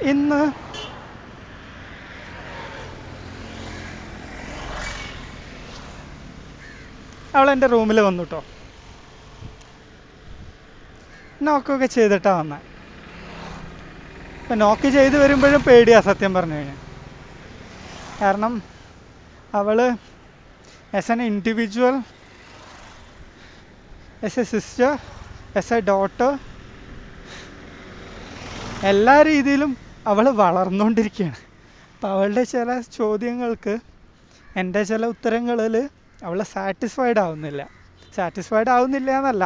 ഇന്ന് അവൾ എന്റെ റൂമിൽ വന്നു കേട്ടോ നോക്കൊക്കെ ചെയ്തിട്ടാണ് വന്നത് നോക്ക് ചെയ്ത് വരുമ്പോഴും പേടിയാണ് സത്യം പറഞ്ഞു കഴിഞ്ഞാൽ. കാരണം അവൾ as an individual as a sister as a daughter എല്ലാ രീതിയിലും അവൾ വളർന്നുകൊണ്ടിരിക്കുകയാണ് അപ്പം അവളുടെ ചില ചോദ്യങ്ങൾക്ക് എന്റെ ചില ഉത്തരങ്ങളിൽ അവൾ സാറ്റിസ്ഫൈഡ് ആവുന്നില്ല. സാറ്റിസ്ഫൈഡ് ആവുന്നില്ല എന്നല്ല.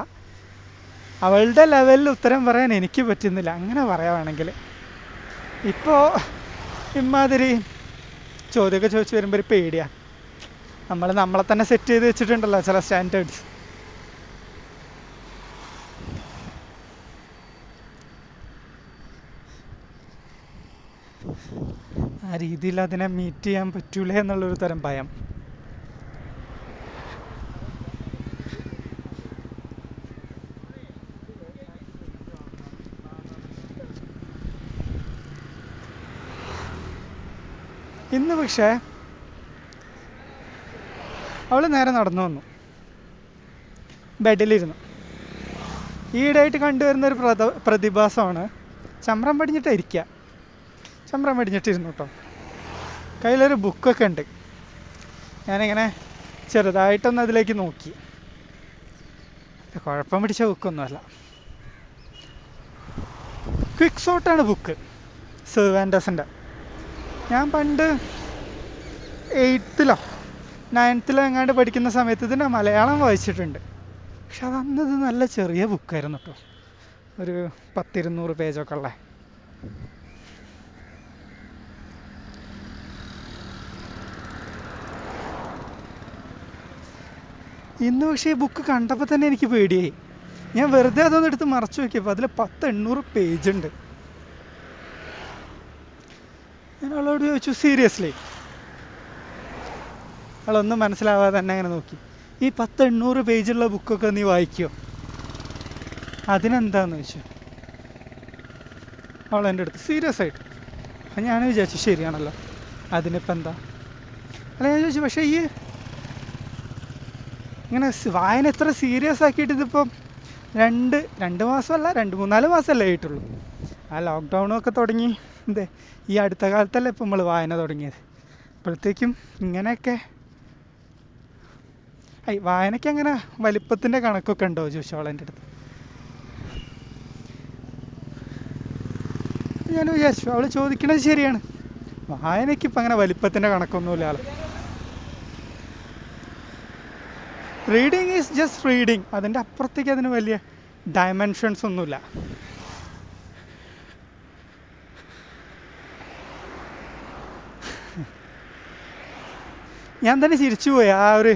അവളുടെ ലെവലിൽ ഉത്തരം പറയാൻ എനിക്ക് പറ്റുന്നില്ല. അങ്ങനെ പറയുകയാണെങ്കിൽ ഇപ്പോൾ ഇമാതിരി ചോദ്യമൊക്കെ ചോദിച്ച് വരുമ്പോൾ ഒരു പേടിയാണ് നമ്മൾ നമ്മളെ തന്നെ സെറ്റ് ചെയ്ത് വെച്ചിട്ടുണ്ടല്ലോ ചില സ്റ്റാൻഡേർഡ്സ് ആ രീതിയിൽ അതിനെ മീറ്റ് ചെയ്യാൻ പറ്റൂലേ എന്നുള്ളൊരു തരം ഭയം. ഇന്ന് പക്ഷേ അവൾ നേരെ നടന്നു വന്നു. ബെഡിലിരുന്നു. ഈയിടെയായിട്ട് കണ്ടുവരുന്ന ഒരു പ്രത പ്രതിഭാസമാണ് ചമ്രം പടിഞ്ഞിട്ട് ഇരിക്കുക ചമ്രം മേടിഞ്ഞിട്ടിരുന്നു കേട്ടോ. കയ്യിലൊരു ബുക്കൊക്കെ ഉണ്ട്. ഞാനിങ്ങനെ ചെറുതായിട്ടൊന്ന് അതിലേക്ക് നോക്കി. കുഴപ്പം പിടിച്ച ബുക്കൊന്നുമല്ല. ക്വിക്ക് സോട്ടാണ് ബുക്ക് സെർവാൻഡസിന്റെ ഞാൻ പണ്ട് എയ്ത്തിലോ നയൻത്തിലോ എങ്ങാണ്ട് പഠിക്കുന്ന സമയത്ത് ഇതിന്റെ മലയാളം വായിച്ചിട്ടുണ്ട്. പക്ഷെ അതന്നത് നല്ല ചെറിയ ബുക്കായിരുന്നു കേട്ടോ. ഒരു പത്തിരുന്നൂറ് പേജൊക്കെ ഉള്ള. ഇന്ന് പക്ഷേ ബുക്ക് കണ്ടപ്പോൾ തന്നെ എനിക്ക് പേടിയായി. ഞാൻ വെറുതെ അതൊന്ന് എടുത്ത് മറച്ചു നോക്കിയപ്പോൾ അതിൽ പത്ത് എണ്ണൂറ് പേജ് ഉണ്ട്. ഞാൻ അവളോട് ചോദിച്ചു സീരിയസ്ലി അവളൊന്നും മനസ്സിലാവാതെ തന്നെ അങ്ങനെ നോക്കി. ഈ പത്ത് എണ്ണൂറ് പേജുള്ള ബുക്കൊക്കെ നീ വായിക്കോ? അതിനെന്താന്ന് ചോദിച്ചു. അവൾ എന്റെ അടുത്ത് സീരിയസ് ആയിട്ട്. അപ്പം ഞാൻ വിചാരിച്ചു ശരിയാണല്ലോ. അതിനിപ്പോൾ എന്താ അല്ല ഞാൻ ചോദിച്ചു പക്ഷേ ഈ ഇങ്ങനെ വായന എത്ര സീരിയസ് ആക്കിയിട്ട് ഇതിപ്പം രണ്ട് രണ്ട് മാസമല്ല രണ്ട് മൂന്നാൽ മാസമല്ലേ ആയിട്ടുള്ളൂ. ആ ലോക്ക്ഡൗണൊക്കെ തുടങ്ങി. എന്തേ? ഈ അടുത്ത കാലത്തല്ലേ ഇപ്പം നമ്മൾ വായന തുടങ്ങിയത്. അപ്പോഴത്തേക്കും ഇങ്ങനെയൊക്കെ ഐ വായനയ്ക്ക് അങ്ങനെ വലിപ്പത്തിന്റെ കണക്കൊക്കെ ഉണ്ടോ ചോദിച്ചു എന്റെ അടുത്ത്? ഞാൻ വിചാരിച്ചു അവൾ ചോദിക്കണത് ശരിയാണ്. വായനയ്ക്ക് ഇപ്പം അങ്ങനെ വലിപ്പത്തിന്റെ കണക്കൊന്നുമില്ല റീഡിങ് ഈസ് ജസ്റ്റ് റീഡിങ് അതിന്റെ അപ്പുറത്തേക്ക് അതിന് വലിയ ഡയമെൻഷൻസ് ഒന്നുമില്ല. ഞാൻ തന്നെ ചിരിച്ചുപോയി ആ ഒരു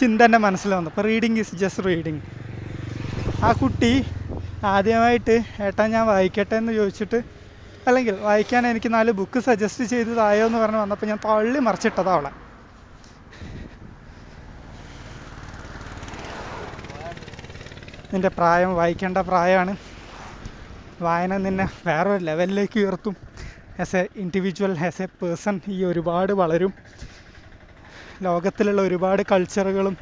ചിന്ത എന്റെ മനസ്സിൽ വന്നു. അപ്പോൾ റീഡിങ് ഈസ് ജസ്റ്റ് റീഡിങ് ആ കുട്ടി ആദ്യമായിട്ട് ഏട്ടാ ഞാൻ വായിക്കട്ടെ എന്ന് ചോദിച്ചിട്ട് അല്ലെങ്കിൽ വായിക്കാൻ എനിക്ക് നാല് ബുക്ക് സജസ്റ്റ് ചെയ്തതായോ എന്ന് പറഞ്ഞ് വന്നപ്പോൾ ഞാൻ തള്ളി മറിച്ചിട്ടതാ അവളെ. നിന്റെ പ്രായം വായിക്കേണ്ട പ്രായമാണ്. വായന നിന്നെ വേറൊരു ലെവലിലേക്ക് ഉയർത്തും. As a individual as a person ഈ ഒരുപാട് വളരും. ലോകത്തിലുള്ള ഒരുപാട് കൾച്ചറുകളും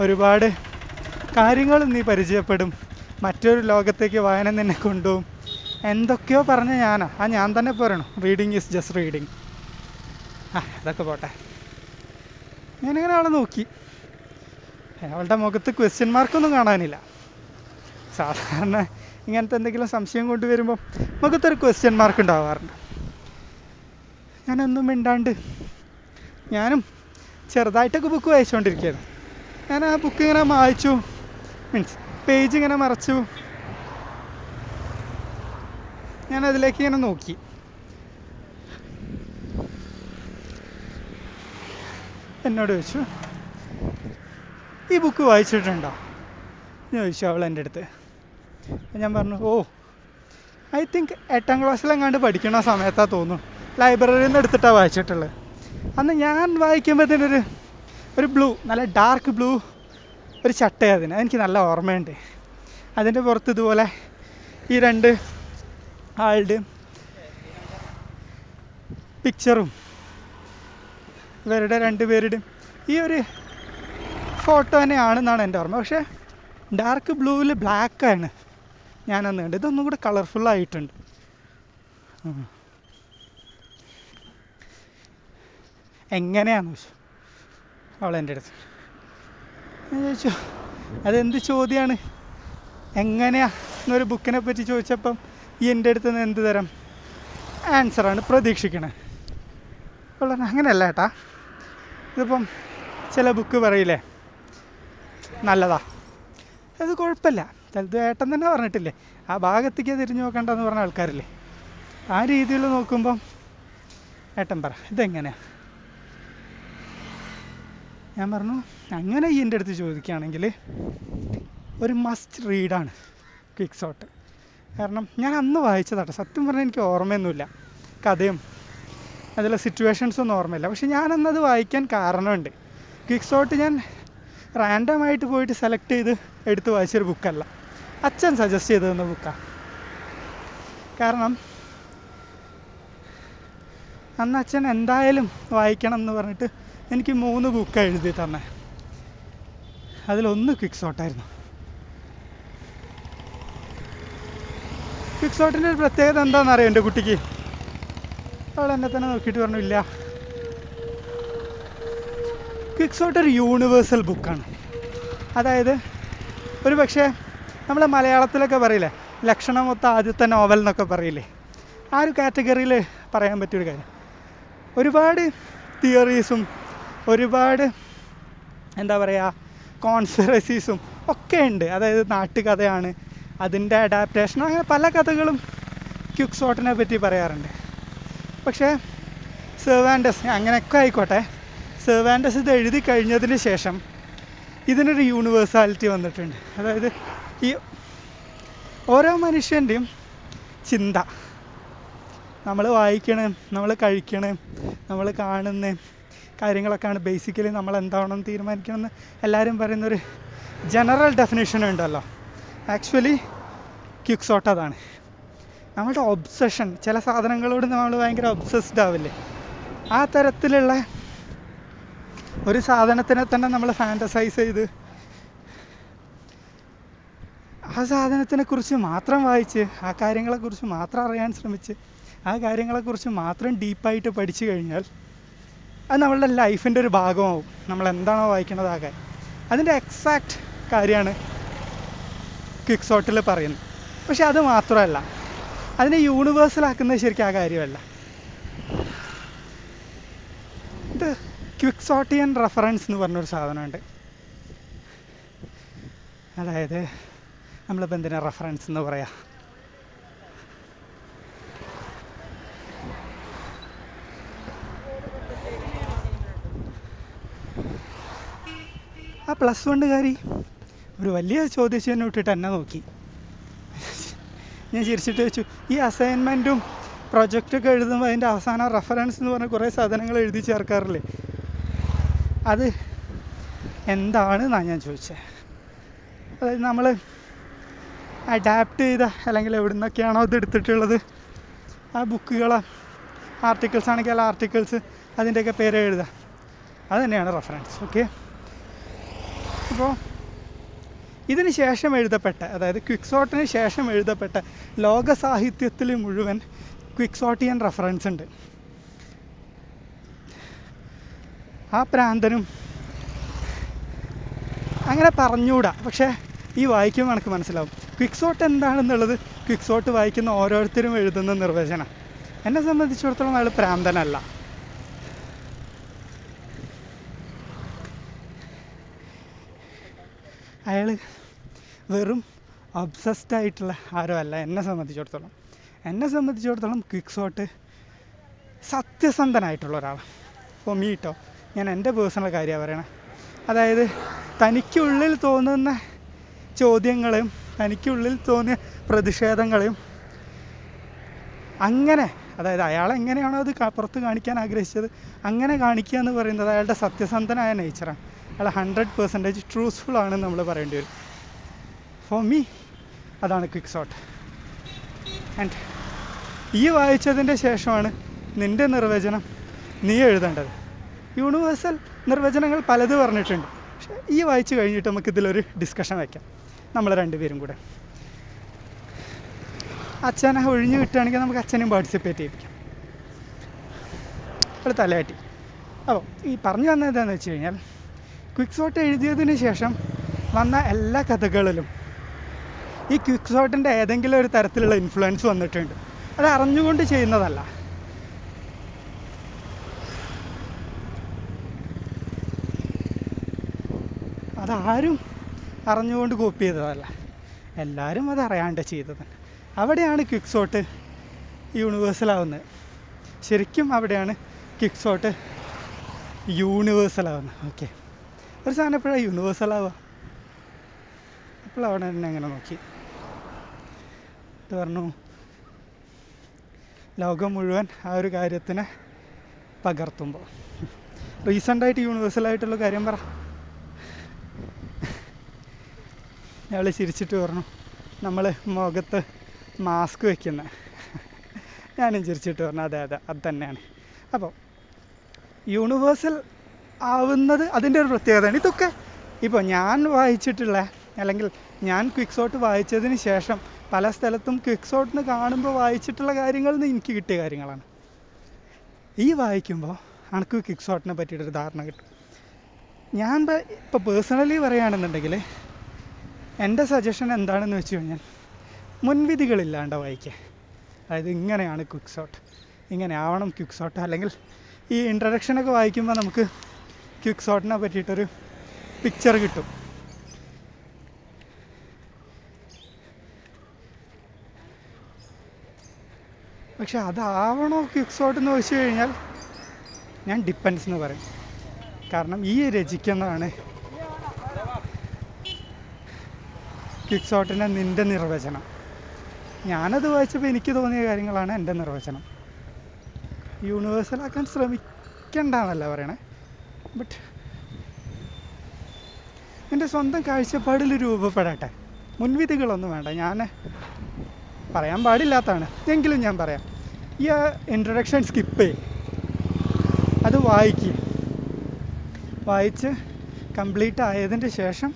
ഒരുപാട് കാര്യങ്ങളും നീ പരിചയപ്പെടും. മറ്റൊരു ലോകത്തേക്ക് വായന നിന്നെ കൊണ്ടുപോകും. എന്തൊക്കെയോ പറഞ്ഞ ഞാനാ. ആ ഞാൻ തന്നെ പറയണു റീഡിങ് ഈസ് ജസ്റ്റ് റീഡിങ് ആ അതൊക്കെ പോട്ടെ. ഞാനിങ്ങനെ അവളെ നോക്കി. അവളുടെ മുഖത്ത് ക്വസ്റ്റ്യൻ മാർക്കൊന്നും കാണാനില്ല. സാധാരണ ഇങ്ങനത്തെ എന്തെങ്കിലും സംശയം കൊണ്ടുവരുമ്പോൾ മുഖത്തൊരു ക്വസ്റ്റ്യൻ മാർക്ക് ഉണ്ടാവാറുണ്ട്. ഞാനൊന്നും മിണ്ടാണ്ട് ഞാനും ചെറുതായിട്ടൊക്കെ ബുക്ക് വായിച്ചുകൊണ്ടിരിക്കുകയാണ് ഞാൻ ആ ബുക്ക് ഇങ്ങനെ മായ്ച്ചു. മീൻസ് പേജ് ഇങ്ങനെ മറച്ചു. ഞാൻ അതിലേക്ക് ഇങ്ങനെ നോക്കി. എന്നോട് ചോദിച്ചു ഈ ബുക്ക് വായിച്ചിട്ടുണ്ടോ? ചോദിച്ചു അവൾ എന്റെ അടുത്ത്. ഞാൻ പറഞ്ഞു ഓ ഐ തിങ്ക് എട്ടാം ക്ലാസ്സിലെങ്ങാണ്ട് പഠിക്കണ സമയത്താണ് തോന്നുന്നു. ലൈബ്രറിയിൽ നിന്ന് എടുത്തിട്ടാണ് വായിച്ചിട്ടുള്ളത് അന്ന് ഞാൻ വായിക്കുമ്പോഴത്തേനൊരു ഒരു ബ്ലൂ നല്ല ഡാർക്ക് ബ്ലൂ ഒരു ചട്ടയായിരുന്നു അതിന്. അതെനിക്ക് നല്ല ഓർമ്മയുണ്ട്. അതിന്റെ പുറത്ത് ഇതുപോലെ ഈ രണ്ട് ആളുടെയും പിക്ചറും ഇവരുടെ രണ്ടുപേരുടെയും ഈ ഒരു ഫോട്ടോ തന്നെയാണെന്നാണ് എന്റെ ഓർമ്മ. പക്ഷേ ഡാർക്ക് ബ്ലൂവിൽ ബ്ലാക്കാണ് ഞാനന്ന് കണ്ടത് ഇതൊന്നും കൂടെ കളർഫുള്ളായിട്ടുണ്ട് എങ്ങനെയാന്ന് ചോദിച്ചു? അവളെന്റെ അടുത്ത്. ഞാൻ ചോദിച്ചു അതെന്ത് ചോദ്യമാണ് എങ്ങനെയാ? എന്നൊരു ബുക്കിനെ പറ്റി ചോദിച്ചപ്പം ഈ എന്റെ അടുത്ത് നിന്ന് എന്ത് തരം ആൻസറാണ് പ്രതീക്ഷിക്കണേ? അവൾ അങ്ങനെയല്ല ഏട്ടാ. ഇതിപ്പം ചില ബുക്ക് പറയില്ലേ? നല്ലതാ. അത് കുഴപ്പമില്ല. ചിലത് ഏട്ടൻ തന്നെ പറഞ്ഞിട്ടില്ലേ ആ ഭാഗത്തേക്ക് തിരിഞ്ഞു നോക്കണ്ടെന്ന് പറഞ്ഞ ആൾക്കാരില്ലേ? ആ രീതിയിൽ നോക്കുമ്പം ഏട്ടൻ പറ ഇതെങ്ങനെയാ? ഞാൻ പറഞ്ഞു അങ്ങനെ ഈ എന്റെ അടുത്ത് ചോദിക്കുകയാണെങ്കിൽ ഒരു മസ്റ്റ് റീഡാണ് ക്വിക്സോട്ട്. കാരണം ഞാൻ അന്ന് വായിച്ചതാട്ടോ സത്യം പറഞ്ഞാൽ എനിക്ക് ഓർമ്മയൊന്നുമില്ല കഥയും അതിലെ സിറ്റുവേഷൻസ് ഒന്നും ഓർമ്മയില്ല. പക്ഷെ ഞാനന്നത് വായിക്കാൻ കാരണമുണ്ട്. ക്വിക്സോട്ട് ഞാൻ റാൻഡമായിട്ട് പോയിട്ട് സെലക്ട് ചെയ്ത് എടുത്ത് വായിച്ചൊരു ബുക്കല്ല അച്ഛൻ സജസ്റ്റ് ചെയ്ത് തന്ന ബുക്കാണ് കാരണം അന്ന് അച്ഛൻ എന്തായാലും വായിക്കണം എന്ന് പറഞ്ഞിട്ട് എനിക്ക് മൂന്ന് ബുക്ക് എഴുതി തന്നെ. അതിലൊന്ന് ക്വിക്സോട്ടായിരുന്നു ക്വിക്സോട്ടിന്റെ ഒരു പ്രത്യേകത എന്താണെന്നറിയോ എന്റെ കുട്ടിക്ക്? അവൾ എന്നെ തന്നെ നോക്കിയിട്ട് പറഞ്ഞു ഇല്ല ക്വിക്സോട്ട് ഒരു യൂണിവേഴ്സൽ ബുക്കാണ് അതായത് ഒരു പക്ഷേ നമ്മൾ മലയാളത്തിലൊക്കെ പറയില്ലേ ലക്ഷണമൊത്ത ആദ്യത്തെ നോവൽ എന്നൊക്കെ പറയില്ലേ ആ ഒരു കാറ്റഗറിയിൽ പറയാൻ പറ്റിയൊരു കാര്യം. ഒരുപാട് തിയറീസും ഒരുപാട് എന്താ പറയുക കോൺസ്പിറസീസും ഒക്കെ ഉണ്ട്. അതായത് നാട്ടുകഥയാണ് അതിന്റെ അഡാപ്റ്റേഷൻ അങ്ങനെ പല കഥകളും ക്യുക്സോട്ടിനെ പറ്റി പറയാറുണ്ട്. പക്ഷേ സെർവാൻഡസ് അങ്ങനെയൊക്കെ ആയിക്കോട്ടെ സെർവാൻഡസ് ഇത് എഴുതി കഴിഞ്ഞതിന് ശേഷം ഇതിനൊരു യൂണിവേഴ്സാലിറ്റി വന്നിട്ടുണ്ട്. അതായത് ഈ ഓരോ മനുഷ്യന്റെയും ചിന്ത. നമ്മൾ വായിക്കണം നമ്മൾ കഴിക്കണം നമ്മൾ കാണുന്ന കാര്യങ്ങളൊക്കെയാണ് ബേസിക്കലി നമ്മൾ എന്താണെന്ന് തീരുമാനിക്കണമെന്ന് എല്ലാവരും പറയുന്നൊരു ജനറൽ ഡെഫിനേഷൻ ഉണ്ടല്ലോ. ആക്ച്വലി ക്യുക്സോട്ട് അതാണ്. നമ്മളുടെ ഒബ്സഷൻ ചില സാധനങ്ങളോട് നമ്മൾ ഭയങ്കര ഒബ്സസ്ഡ് ആവില്ലേ? ആ തരത്തിലുള്ള ഒരു സാധനത്തിനെ തന്നെ നമ്മൾ ഫാന്റസൈസ് ചെയ്ത്. ആ സാധനത്തിനെ കുറിച്ച് മാത്രം വായിച്ച് ആ കാര്യങ്ങളെക്കുറിച്ച് മാത്രം അറിയാൻ ശ്രമിച്ച് ആ കാര്യങ്ങളെക്കുറിച്ച് മാത്രം ഡീപ്പായിട്ട് പഠിച്ചു കഴിഞ്ഞാൽ അത് നമ്മളുടെ ലൈഫിന്റെ ഒരു ഭാഗമാവും. നമ്മൾ എന്താണോ വായിക്കുന്നത് ആകെ. അതിന്റെ എക്സാക്റ്റ് കാര്യമാണ് ക്വിക്സോട്ടിൽ പറയുന്നത്. പക്ഷെ അത് മാത്രമല്ല അതിനെ യൂണിവേഴ്സലാക്കുന്നത് ശരിക്കും ആ കാര്യമല്ല. ഇത് ക്വിക്സോട്ടിയൻ റെഫറൻസ് എന്ന് പറഞ്ഞൊരു സാധനമുണ്ട്. അതായത് നമ്മളിപ്പോൾ എന്തിനാ റെഫറൻസ് എന്ന് പറയാം? ആ പ്ലസ് വണ്ണുകാരി ഒരു വലിയ ചോദ്യചിഹ്നം ഇട്ടിട്ട് എന്നെ നോക്കി. ഞാൻ ചിരിച്ചിട്ട് വെച്ചു ഈ അസൈൻമെന്റും പ്രൊജക്റ്റൊക്കെ എഴുതുമ്പോൾ അതിന്റെ അവസാനം റെഫറൻസ് എന്ന് പറഞ്ഞ കുറേ സാധനങ്ങൾ എഴുതി ചേർക്കാറില്ലേ? അത് എന്താണ് എന്നാണ് ഞാൻ ചോദിച്ചത് അതായത് നമ്മൾ അഡാപ്റ്റ് ചെയ്ത അല്ലെങ്കിൽ എവിടെ നിന്നൊക്കെയാണോ ഇത് എടുത്തിട്ടുള്ളത് ആ ബുക്കുകളോ ആർട്ടിക്കിൾസ് ആണെങ്കിൽ ആ ആർട്ടിക്കിൾസ് അതിന്റെയൊക്കെ പേര് എഴുതുക. അത് തന്നെയാണ് റെഫറൻസ് ഓക്കെ അപ്പോൾ ഇതിന് ശേഷം എഴുതപ്പെട്ട അതായത് ക്വിക്സോട്ടിന് ശേഷം എഴുതപ്പെട്ട ലോക സാഹിത്യത്തിൽ മുഴുവൻ ക്വിക്സോട്ടിയൻ റെഫറൻസ് ഉണ്ട്. ആ പ്രാന്തനും അങ്ങനെ പറഞ്ഞുകൂടാ പക്ഷേ ഈ വായിക്കുമ്പോൾ എനിക്ക് മനസ്സിലാവും. ക്വിക്സോട്ട് എന്താണെന്നുള്ളത് ക്വിക്സോട്ട് വായിക്കുന്ന ഓരോരുത്തരും എഴുതുന്ന നിർവചനം. എന്നെ സംബന്ധിച്ചിടത്തോളം അയാൾ പ്രാന്തനല്ല. അയാൾ വെറും ഒബ്സസ്ഡ് ആയിട്ടുള്ള ആരോ അല്ല എന്നെ സംബന്ധിച്ചിടത്തോളം. എന്നെ സംബന്ധിച്ചിടത്തോളം ക്വിക്സോട്ട് സത്യസന്ധനായിട്ടുള്ള ഒരാളാണ് ഇപ്പോൾ മീ കേട്ടോ ഞാൻ എന്റെ പേഴ്സണൽ കാര്യമാണ് പറയണത് അതായത് തനിക്കുള്ളിൽ തോന്നുന്ന ചോദ്യങ്ങളെയും തനിക്കുള്ളിൽ തോന്നിയ പ്രതിഷേധങ്ങളെയും അങ്ങനെ അതായത് അയാൾ എങ്ങനെയാണോ അത് പുറത്ത് കാണിക്കാൻ ആഗ്രഹിച്ചത് അങ്ങനെ കാണിക്കുക എന്ന് പറയുന്നത് അയാളുടെ സത്യസന്ധനായ നേച്ചറാണ് അയാൾ ഹൺഡ്രഡ് പെർസെന്റേജ് ട്രൂത്ത്ഫുൾ ആണെന്ന് നമ്മൾ പറയേണ്ടി വരും. ഫോർ മീ അതാണ് ക്വിക്ക് ഷോട്ട് ആൻഡ് ഈ വായിച്ചതിന്റെ ശേഷമാണ് നിന്റെ നിർവചനം നീ എഴുതേണ്ടത്. യൂണിവേഴ്സൽ നിർവചനങ്ങൾ പലത് പറഞ്ഞിട്ടുണ്ട്. പക്ഷേ ഈ വായിച്ചു കഴിഞ്ഞിട്ട് നമുക്ക് ഇതിലൊരു ഡിസ്കഷൻ വയ്ക്കാം. നമ്മൾ രണ്ടുപേരും കൂടെ. അച്ഛനെ ഒഴിഞ്ഞു കിട്ടുകയാണെങ്കിൽ നമുക്ക് അച്ഛനെയും പാർട്ടിസിപ്പേറ്റ് ചെയ്യിപ്പിക്കാം. ഒരു തലയാട്ടി. അപ്പോൾ ഈ പറഞ്ഞു വന്നത് എന്താണെന്ന് വെച്ച് കഴിഞ്ഞാൽ ക്വിക്ക് സോട്ട് എഴുതിയതിന് ശേഷം വന്ന എല്ലാ കഥകളിലും ഈ ക്വിക്ക് സോട്ടിന്റെ ഏതെങ്കിലും ഒരു തരത്തിലുള്ള ഇൻഫ്ലുവൻസ് വന്നിട്ടുണ്ട്. അത് അറിഞ്ഞുകൊണ്ട് ചെയ്യുന്നതല്ല. അതാരും അറിഞ്ഞുകൊണ്ട് കോപ്പി ചെയ്തതല്ല. എല്ലാവരും അതറിയാണ്ട് ചെയ്തത്. അവിടെയാണ് ക്വിക്ക് സോട്ട് യൂണിവേഴ്സൽ ആവുന്നത്. ശരിക്കും അവിടെയാണ് ക്വിക്ക് സോട്ട് യൂണിവേഴ്സൽ ആവുന്നത്. ഓക്കെ ഒരു സാധനം എപ്പോഴാണ് യൂണിവേഴ്സൽ ആവുക? അവിടെ തന്നെ അങ്ങനെ നോക്കി? പറഞ്ഞു ലോകം മുഴുവൻ ആ ഒരു കാര്യത്തിനെ പകർത്തുമ്പോൾ. റീസെന്റായിട്ട് യൂണിവേഴ്സൽ ആയിട്ടുള്ള കാര്യം പറ. അയാൾ ചിരിച്ചിട്ട് പറഞ്ഞു നമ്മൾ മുഖത്ത് മാസ്ക് വെക്കുന്നത് ഞാനും ചിരിച്ചിട്ട് പറഞ്ഞു അതെ അതെ അത് തന്നെയാണ്. അപ്പോൾ യൂണിവേഴ്സൽ ആവുന്നത് അതിന്റെ ഒരു പ്രത്യേകതയാണ്. ഇതൊക്കെ ഇപ്പോൾ ഞാൻ വായിച്ചിട്ടുള്ള അല്ലെങ്കിൽ ഞാൻ ക്വിക്സോട്ട് വായിച്ചതിന് ശേഷം പല സ്ഥലത്തും ക്വിക്സോട്ടിന് കാണുമ്പോൾ വായിച്ചിട്ടുള്ള കാര്യങ്ങളിൽ നിന്ന് എനിക്ക് കിട്ടിയ കാര്യങ്ങളാണ്. ഈ വായിക്കുമ്പോൾ എനിക്ക് ക്വിക്സോട്ടിനെ പറ്റിയിട്ടൊരു ധാരണ കിട്ടും. ഞാൻ ഇപ്പോൾ പേഴ്സണലി പറയുകയാണെന്നുണ്ടെങ്കിൽ എന്റെ സജഷൻ എന്താണെന്ന് വെച്ച് കഴിഞ്ഞാൽ മുൻവിധികളില്ലാണ്ട് വായിക്കുക. അതായത് ഇങ്ങനെയാണ് ക്വിക്ക് സോട്ട് ഇങ്ങനെ ആവണം ക്വിക്ക് അല്ലെങ്കിൽ ഈ ഇൻട്രഡക്ഷനൊക്കെ വായിക്കുമ്പോൾ നമുക്ക് ക്വിക്ക് പറ്റിയിട്ടൊരു പിക്ചർ കിട്ടും. പക്ഷെ അതാവണോ ക്വിക്ക് എന്ന് ചോദിച്ചു കഴിഞ്ഞാൽ ഞാൻ ഡിപ്പെൻസ് എന്ന് പറയും. കാരണം ഈ രചിക്കുന്നതാണ് ക്വിക്ക് സോട്ടിന്റെ നിന്റെ നിർവചനം. ഞാനത് വായിച്ചപ്പോൾ എനിക്ക് തോന്നിയ കാര്യങ്ങളാണ് എന്റെ നിർവചനം. യൂണിവേഴ്സലാക്കാൻ ശ്രമിക്കണ്ടെന്നല്ല പറയണേ. ബട്ട് എന്റെ സ്വന്തം കാഴ്ചപ്പാടിൽ രൂപപ്പെടട്ടെ. മുൻവിധികളൊന്നും വേണ്ട. ഞാൻ പറയാൻ പാടില്ലാത്തതാണ്. എങ്കിലും ഞാൻ പറയാം. ഈ ഇൻട്രൊഡക്ഷൻ സ്കിപ്പ് ചെയ്യും. അത് വായിക്കുക വായിച്ച് കംപ്ലീറ്റ് ആയതിന്റെ ശേഷം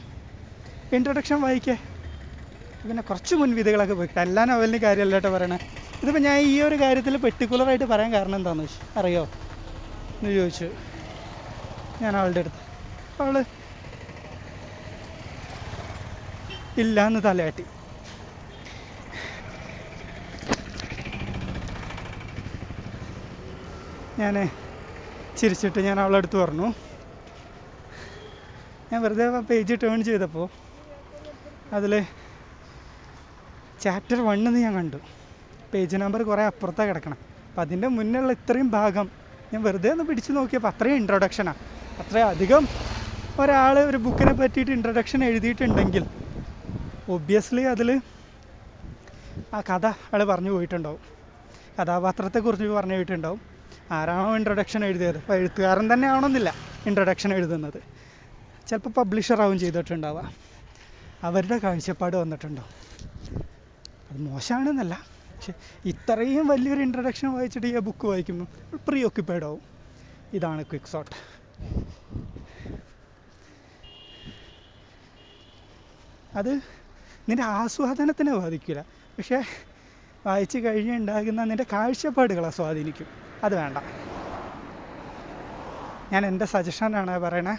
ഇൻട്രൊഡക്ഷൻ വായിക്കേ. പിന്നെ കുറച്ച് മുൻവിധികളൊക്കെ പോയിട്ട് എല്ലാ നോവലിനും കാര്യമല്ല കേട്ടോ പറയണേ. ഇതിപ്പോൾ ഞാൻ ഈ ഒരു കാര്യത്തിൽ പെർട്ടിക്കുലറായിട്ട് പറയാൻ കാരണം എന്താണെന്ന് വെച്ചു അറിയോ? എന്ന് ചോദിച്ചു. ഞാൻ അവളുടെ അടുത്ത്. അവൾ ഇല്ല എന്ന് തലയാട്ടി. ഞാൻ ചിരിച്ചിട്ട് ഞാൻ അവളുടെ അടുത്ത് പറഞ്ഞു. ഞാൻ വെറുതെ പേജ് ടേൺ ചെയ്തപ്പോൾ അതിൽ ചാപ്റ്റർ വണ്ണെന്ന് ഞാൻ കണ്ടു. പേജ് നമ്പർ കുറേ അപ്പുറത്താണ് കിടക്കണം. അപ്പം അതിന്റെ മുന്നിലുള്ള ഇത്രയും ഭാഗം ഞാൻ വെറുതെ ഒന്ന് പിടിച്ചു നോക്കിയപ്പോൾ അത്രയും ഇൻട്രൊഡക്ഷനാണ് അത്രയും അധികം ഒരാൾ ഒരു ബുക്കിനെ പറ്റിയിട്ട് ഇൻട്രൊഡക്ഷൻ എഴുതിയിട്ടുണ്ടെങ്കിൽ ഒബ്വിയസ്ലി അതിൽ ആ കഥ ആൾ പറഞ്ഞു പോയിട്ടുണ്ടാവും. കഥാപാത്രത്തെക്കുറിച്ച് പറഞ്ഞു പോയിട്ടുണ്ടാവും. ആരാണോ ഇൻട്രൊഡക്ഷൻ എഴുതിയത്? അപ്പോൾ എഴുത്തുകാരൻ തന്നെ ആവണമെന്നില്ല ഇൻട്രൊഡക്ഷൻ എഴുതുന്നത് ചിലപ്പോൾ പബ്ലിഷറാവും ചെയ്തിട്ടുണ്ടാവുക. അവരുടെ കാഴ്ചപ്പാട് വന്നിട്ടുണ്ടാവും. അത് മോശമാണെന്നല്ല പക്ഷെ ഇത്രയും വലിയൊരു ഇൻട്രൊഡക്ഷൻ വായിച്ചിട്ട് ഈ ബുക്ക് വായിക്കുമ്പോൾ പ്രീ ഓക്യുപ്പൈഡ് ആവും. ഇതാണ് ക്വിക്ക് സോട്ട് അത് നിന്റെ ആസ്വാദനത്തിനെ ബാധിക്കില്ല. പക്ഷേ വായിച്ചു കഴിഞ്ഞുണ്ടാകുന്ന നിന്റെ കാഴ്ചപ്പാടുകളെ സ്വാധീനിക്കും. അത് വേണ്ട. ഞാൻ എന്റെ സജഷനാണ് പറയണേ.